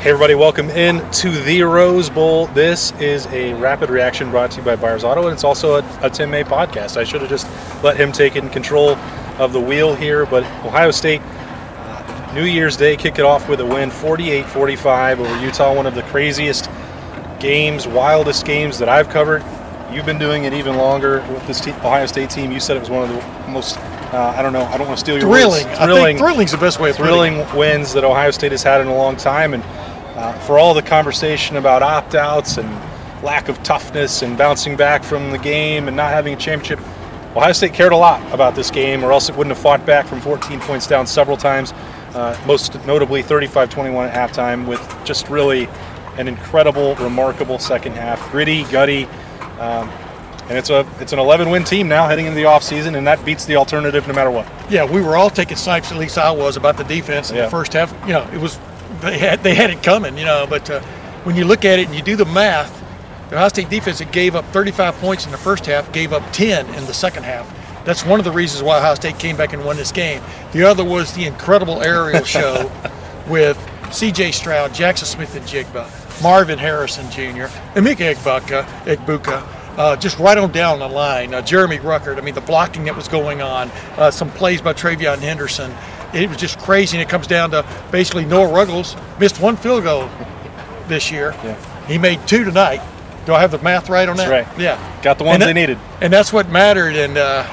Hey everybody, welcome in to the Rose Bowl. This is a rapid reaction brought to you by Buyers Auto, and it's also a, a Tim May podcast. I should have just let him take in control of the wheel here, but Ohio State, uh, New Year's Day, kick it off with a win 48 45 over Utah, one of the craziest games, wildest games that I've covered. You've been doing it even longer with this te- Ohio State team. You said it was one of the most, uh, I don't know, I don't want to steal your thrilling. words. I think thrilling's the best way thrilling wins that Ohio State has had in a long time, and uh, for all the conversation about opt-outs and lack of toughness and bouncing back from the game and not having a championship, Ohio State cared a lot about this game, or else it wouldn't have fought back from 14 points down several times. Uh, most notably 35-21 at halftime, with just really an incredible, remarkable second half, gritty, gutty. Um, and it's a it's an 11 win team now heading into the offseason, and that beats the alternative no matter what. Yeah, we were all taking snipes. At least I was about the defense in Yeah. the first half. You know, it was they had they had it coming. You know, but uh, when you look at it and you do the math, the Ohio State defense that gave up 35 points in the first half gave up 10 in the second half. That's one of the reasons why Ohio State came back and won this game. The other was the incredible aerial show with C.J. Stroud, Jaxon Smith-Njigba, Marvin Harrison Jr., Emeka Egbuka, Egbuka, uh, just right on down the line. Uh, Jeremy Ruckert, I mean, the blocking that was going on, uh, some plays by TreVeyon Henderson. It was just crazy, and it comes down to basically Noah Ruggles missed one field goal this year. Yeah. He made two tonight. Do I have the math right on that? That's right. Yeah. Got the ones And they needed. And that's what mattered. And uh,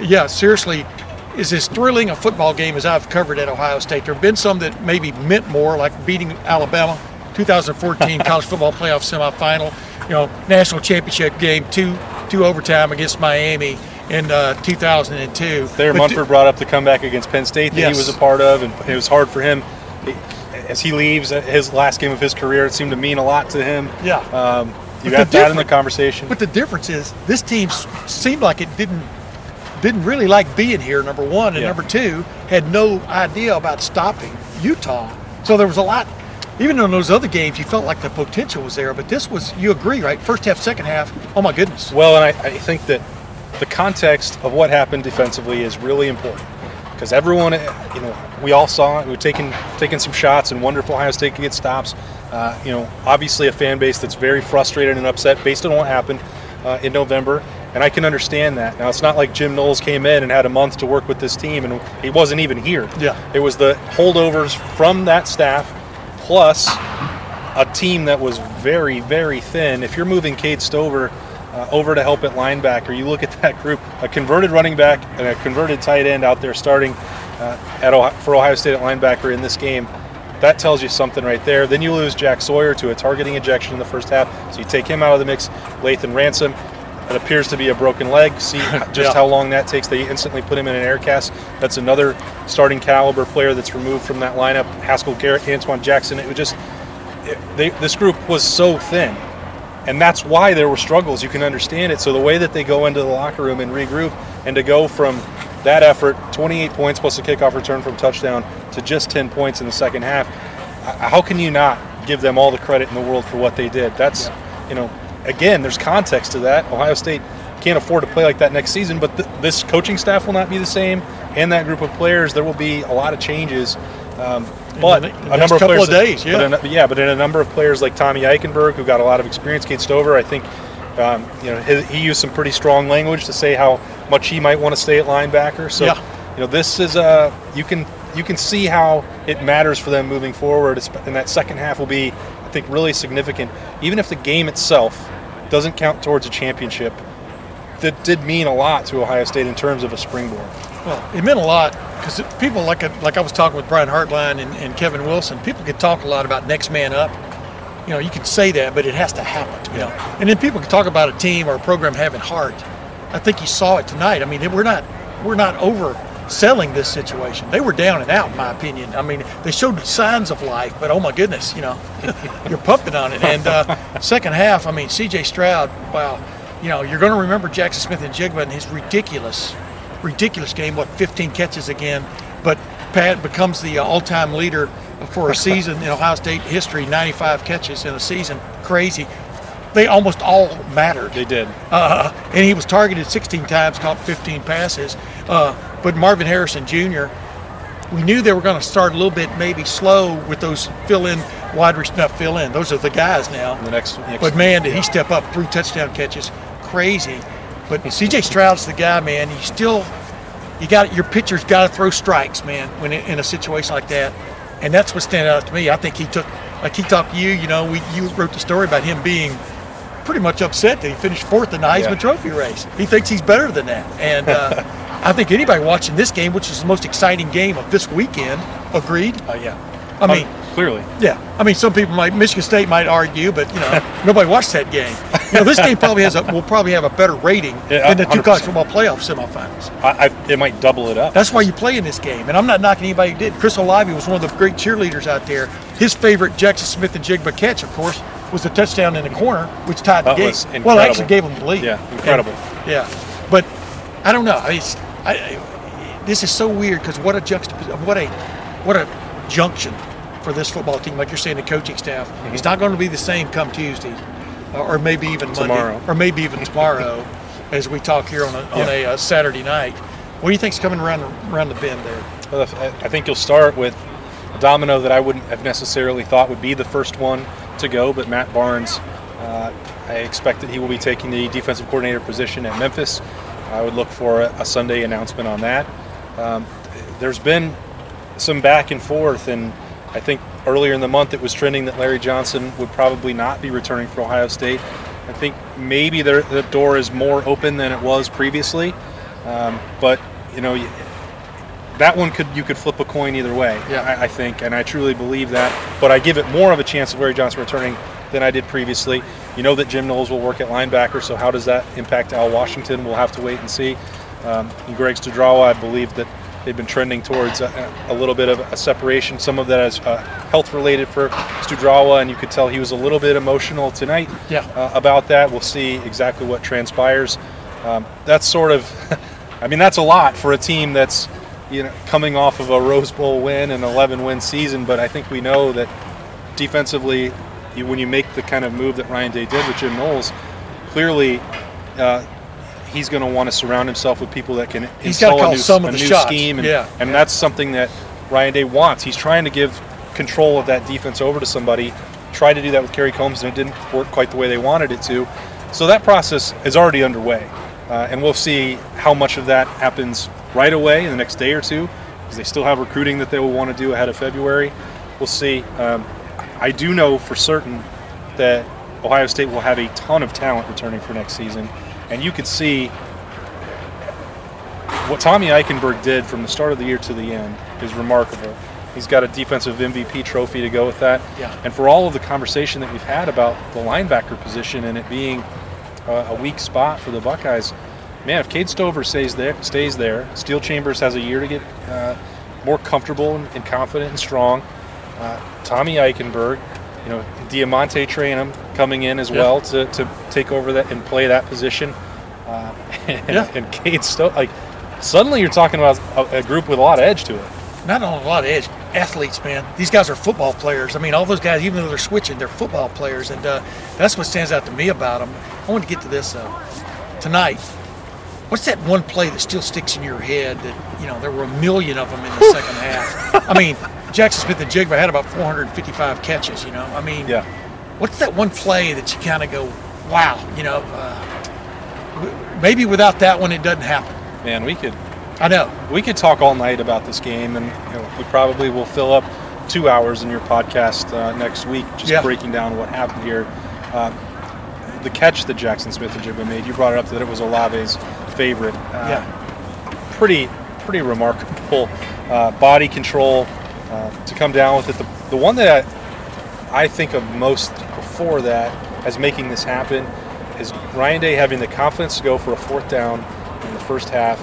yeah, seriously, is as thrilling a football game as I've covered at Ohio State. There have been some that maybe meant more, like beating Alabama, 2014 college football playoff semifinal, you know, national championship game, two two overtime against Miami in uh, 2002. There, But Munford brought up the comeback against Penn State that Yes. he was a part of, and it was hard for him. As he leaves his last game of his career, it seemed to mean a lot to him. Yeah. Um, you But got that in the conversation. But the difference is this team seemed like it didn't didn't really like being here. Number one and Yeah. number two had no idea about stopping Utah. So there was a lot. Even in those other games, you felt like the potential was there. But this was, you agree, right? First half, second half. Oh my goodness. Well, and I, I think that the context of what happened defensively is really important because everyone, eh, you know, we all saw it. We were taking taking some shots, and wonderful Ohio State could get stops. Uh, you know, obviously a fan base that's very frustrated and upset based on what happened uh, in November, and I can understand that. Now, it's not like Jim Knowles came in and had a month to work with this team, and he wasn't even here. Yeah. it was the holdovers from that staff plus a team that was very, very thin. If you're moving Cade Stover uh, over to help at linebacker, you look at that group: a converted running back and a converted tight end out there starting uh, at Ohio, for Ohio State at linebacker in this game. That tells you something right there. Then you lose Jack Sawyer to a targeting ejection in the first half, so you take him out of the mix. Lathan Ransom. It appears to be a broken leg. See just Yeah. how long that takes. They instantly put him in an air cast. That's another starting caliber player that's removed from that lineup. Haskell Garrett, Antwuan Jackson. It was just it- they, this group was so thin, and that's why there were struggles. You can understand it. So the way that they go into the locker room and regroup, and to go from that effort, 28 points plus a kickoff return from touchdown, to just 10 points in the second half, how can you not give them all the credit in the world for what they did? That's, you know, again, there's context to that. Ohio State can't afford to play like that next season, but th- this coaching staff will not be the same, and that group of players, there will be a lot of changes. Um, but the ne- a number of players of days, yeah. but a, yeah, but in a number of players like Tommy Eichenberg, who got a lot of experience, Cade Stover, I think, um, you know, he, he used some pretty strong language to say how much he might want to stay at linebacker. So, Yeah. you know, this is a you can you can see how it matters for them moving forward. And that second half will be, I think, really significant. Even if the game itself doesn't count towards a championship, that did mean a lot to Ohio State in terms of a springboard. Well, it meant a lot because people like like I was talking with Brian Hartline and, and, Kevin Wilson. People could talk a lot about next man up. You know, you can say that, but it has to happen. You know, and then people can talk about a team or a program having heart. I think you saw it tonight. I mean, we're not we're not over selling this situation. They were down and out, in my opinion. I mean, they showed signs of life, but oh my goodness, you know, you're pumping on it. And uh, second half, I mean, C.J. Stroud, wow, you know, you're going to remember Jaxon Smith-Njigba and his ridiculous, ridiculous game. What 15 catches again, but Pat becomes the uh, all-time leader for a season in Ohio State history. 95 catches in a season, crazy they almost all mattered. They did. Uh, and he was targeted 16 times, caught 15 passes. Uh, but Marvin Harrison Jr., we knew they were going to start a little bit maybe slow with those fill in wide receiver, not fill in. Those are the guys now. The next, next but man, did he step up Three touchdown catches? Crazy. But C.J. Stroud's the guy, man. He still, you got your pitcher's got to throw strikes, man, when in a situation like that. And that's what stands out to me. I think he took, like he talked to you. You know, we you wrote the story about him being pretty much upset that he finished fourth in the Heisman yeah. Trophy race. He thinks he's better than that, and uh, I think anybody watching this game, which is the most exciting game of this weekend, agreed. Uh, yeah. I mean, clearly. Yeah. I mean, some people might, Michigan State might argue, but you know, nobody watched that game. You know, this game probably has a will probably have a better rating yeah, than the 2 college football playoff semifinals. I, I, it might double it up. That's why you play in this game, and I'm not knocking anybody who did. Chris Olave was one of the great cheerleaders out there. His favorite Jaxon Smith-Njigba catch, of course, was the touchdown in the corner, which tied the game. Well, actually gave them the lead. Yeah, incredible. And, yeah, but I don't know. I mean, I, this is so weird because what a juxtaposition, what a what a junction for this football team. Like you're saying, the coaching staff. Mm-hmm. It's not going to be the same come Tuesday, or maybe even tomorrow, Monday, or maybe even tomorrow, as we talk here on a, on a uh, Saturday night. What do you think's coming around around the bend there? Well, I think you'll start with a domino that I wouldn't have necessarily thought would be the first one to go, but Matt Barnes, uh, I expect that he will be taking the defensive coordinator position at Memphis. I would look for a, a Sunday announcement on that. Um, there's been some back and forth, and I think earlier in the month it was trending that Larry Johnson would probably not be returning for Ohio State. I think maybe the door is more open than it was previously, um, but you know that one could you could flip a coin either way. Yeah. I, I, think, and I truly believe that. But I give it more of a chance of Larry Johnson returning than I did previously. You know that Jim Knowles will work at linebacker, so how does that impact Al Washington? We'll have to wait and see. Um, and Greg Studrawa, I believe that they've been trending towards a, a little bit of a separation. Some of that is uh, health related for Studrawa, and you could tell he was a little bit emotional tonight yeah. uh, about that. We'll see exactly what transpires. Um, that's sort of, I mean, that's a lot for a team that's you know, coming off of a Rose Bowl win and 11 win season, but I think we know that defensively, you, when you make the kind of move that Ryan Day did with Jim Knowles, clearly uh, he's going to want to surround himself with people that can he's install a new, some a new shots. scheme, and, yeah. and that's something that Ryan Day wants. He's trying to give control of that defense over to somebody. Tried to do that with Kerry Coombs, and it didn't work quite the way they wanted it to. So that process is already underway, uh, and we'll see how much of that happens right away in the next day or two because they still have recruiting that they will want to do ahead of February. We'll see. Um, I do know for certain that Ohio State will have a ton of talent returning for next season, and you could see what Tommy Eichenberg did from the start of the year to the end is remarkable. He's got a defensive MVP trophy to go with that. Yeah. And for all of the conversation that we've had about the linebacker position and it being uh, a weak spot for the Buckeyes, man, if Cade Stover stays there, stays there, Steele Chambers has a year to get uh, more comfortable and, and, confident and strong. Uh, Tommy Eichenberg, you know, DeaMonte Trayanum coming in as well to, to take over that and play that position. Uh, and, yeah. and Cade Stover, like, suddenly you're talking about a, a, group with a lot of edge to it. Not only a lot of edge, athletes, man. These guys are football players. I mean, all those guys, even though they're switching, they're football players, and uh, that's what stands out to me about them. I want to get to this though. Tonight, What's that one play that still sticks in your head that, you know, there were a million of them in the second half? I mean, Jaxon Smith-Njigba had about 455 catches, you know. I mean, yeah. what's that one play that you kind of go, wow, you know, uh, maybe without that one it doesn't happen? Man, we could I know. We could talk all night about this game, and you know, we probably will fill up two hours in your podcast uh, next week, just Yeah. breaking down what happened here. Uh, the catch that Jaxon Smith-Njigba made, you brought it up that it was Olave's favorite. Uh, Yeah. Pretty, pretty remarkable uh, body control uh, to come down with it. The, the one that I think of most before that as making this happen is Ryan Day having the confidence to go for a fourth down in the first half,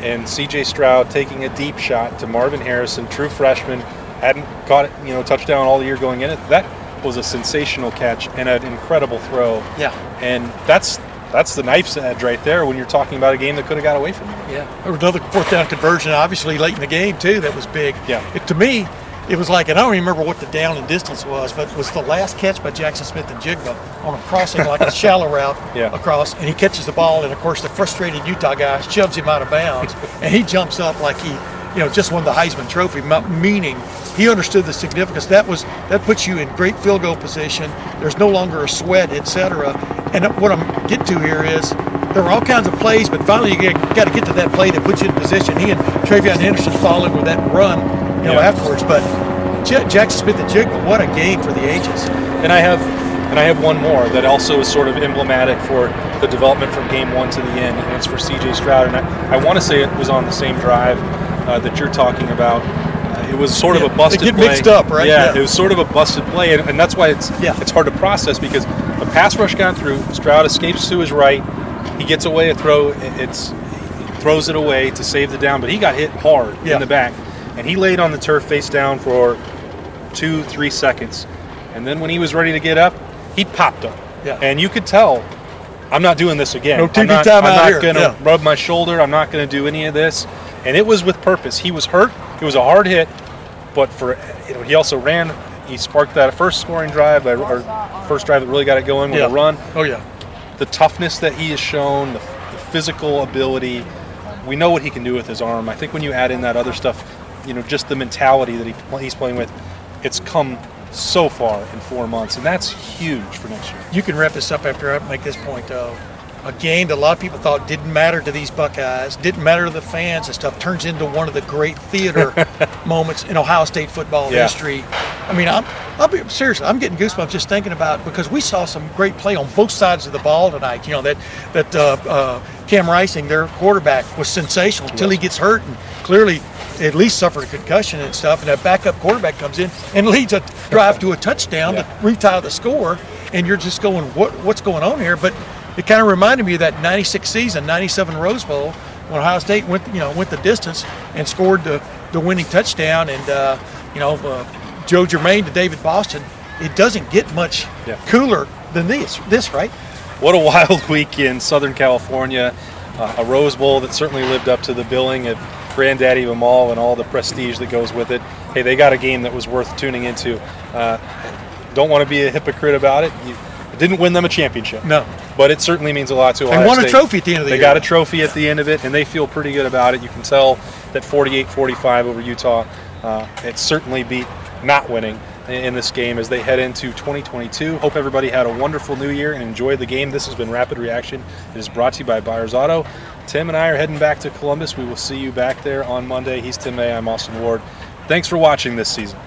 and C.J. Stroud taking a deep shot to Marvin Harrison, true freshman, hadn't caught it, you know, touchdown all year going in it. That was a sensational catch and an incredible throw. Yeah. And that's that's the knife's edge right there when you're talking about a game that could have got away from you. Yeah. There was another fourth down conversion, obviously late in the game too. That was big. Yeah. It, to me, it was like, and I don't remember what the down and distance was, but it was the last catch by Jaxon Smith-Njigba on a crossing like a shallow route Yeah. across, and he catches the ball, and of course the frustrated Utah guy shoves him out of bounds, and he jumps up like he, you know, just won the Heisman Trophy, meaning he understood the significance. That was that puts you in great field goal position. There's no longer a sweat, etc. And what I'm getting to here is there were all kinds of plays, but finally you got to get to that play that puts you in position. He and TreVeyon Henderson followed with that run, you know, Yeah. afterwards. But J- Jaxon Smith-Njigba, what a game for the ages. And I have and I have one more that also is sort of emblematic for the development from game one to the end, and it's for CJ Stroud. And I, I want to say it was on the same drive uh, that you're talking about. Uh, it was sort Yeah, of a busted they get play. mixed up, right? Yeah, Yeah. it was sort of a busted play, and, and that's why it's Yeah. it's hard to process because a pass rush got through. Stroud escapes to his right. He gets away a throw. it- It's he throws it away to save the down, but he got hit hard Yeah. in the back, and he laid on the turf face down for two, three seconds. And then when he was ready to get up, he popped up. Yeah. And you could tell, I'm not doing this again. No I'm TV not, time I'm out not here. going to Yeah. rub my shoulder. I'm not going to do any of this. And it was with purpose. He was hurt. It was a hard hit, but for you know, he also ran. He sparked that first scoring drive, or first drive that really got it going with Yeah. a run Oh yeah. the toughness that he has shown, the, the physical ability. We know what he can do with his arm. I think when you add in that other stuff, you know, just the mentality that he, he's playing with, it's come so far in four months, and that's huge for next year. You can wrap this up after I make this point, though. A game that a lot of people thought didn't matter to these Buckeyes, didn't matter to the fans and stuff, turns into one of the great theater moments in Ohio State football Yeah. history. I mean, I'm, I'll be seriously, I'm getting goosebumps just thinking about because we saw some great play on both sides of the ball tonight. You know that that uh, uh, Cam Rising, their quarterback, was sensational until he gets hurt and clearly at least suffered a concussion and stuff. And that backup quarterback comes in and leads a drive to a touchdown Yeah. to retie the score. And you're just going, what what's going on here? But it kind of reminded me of that '96 season, '97 Rose Bowl, when Ohio State went you know went the distance and scored the the winning touchdown. And uh, you know uh, Joe Germaine to David Boston. It doesn't get much Yeah. cooler than this. This right? What a wild week in Southern California. Uh, a Rose Bowl that certainly lived up to the billing of Granddaddy of them all and all the prestige that goes with it. Hey, they got a game that was worth tuning into. Uh, don't want to be a hypocrite about it. You, it didn't win them a championship. No. But it certainly means a lot to Ohio won a trophy at the end of the they year. got a trophy at the end of it, and they feel pretty good about it. You can tell that 48-45 over Utah. Uh, it certainly beat not winning in in this game as they head into 2022. Hope everybody had a wonderful new year and enjoyed the game. This has been Rapid Reaction. It is brought to you by Buyers Auto. Tim and I are heading back to Columbus. We will see you back there on Monday. He's Tim May. I'm Austin Ward. Thanks for watching this season.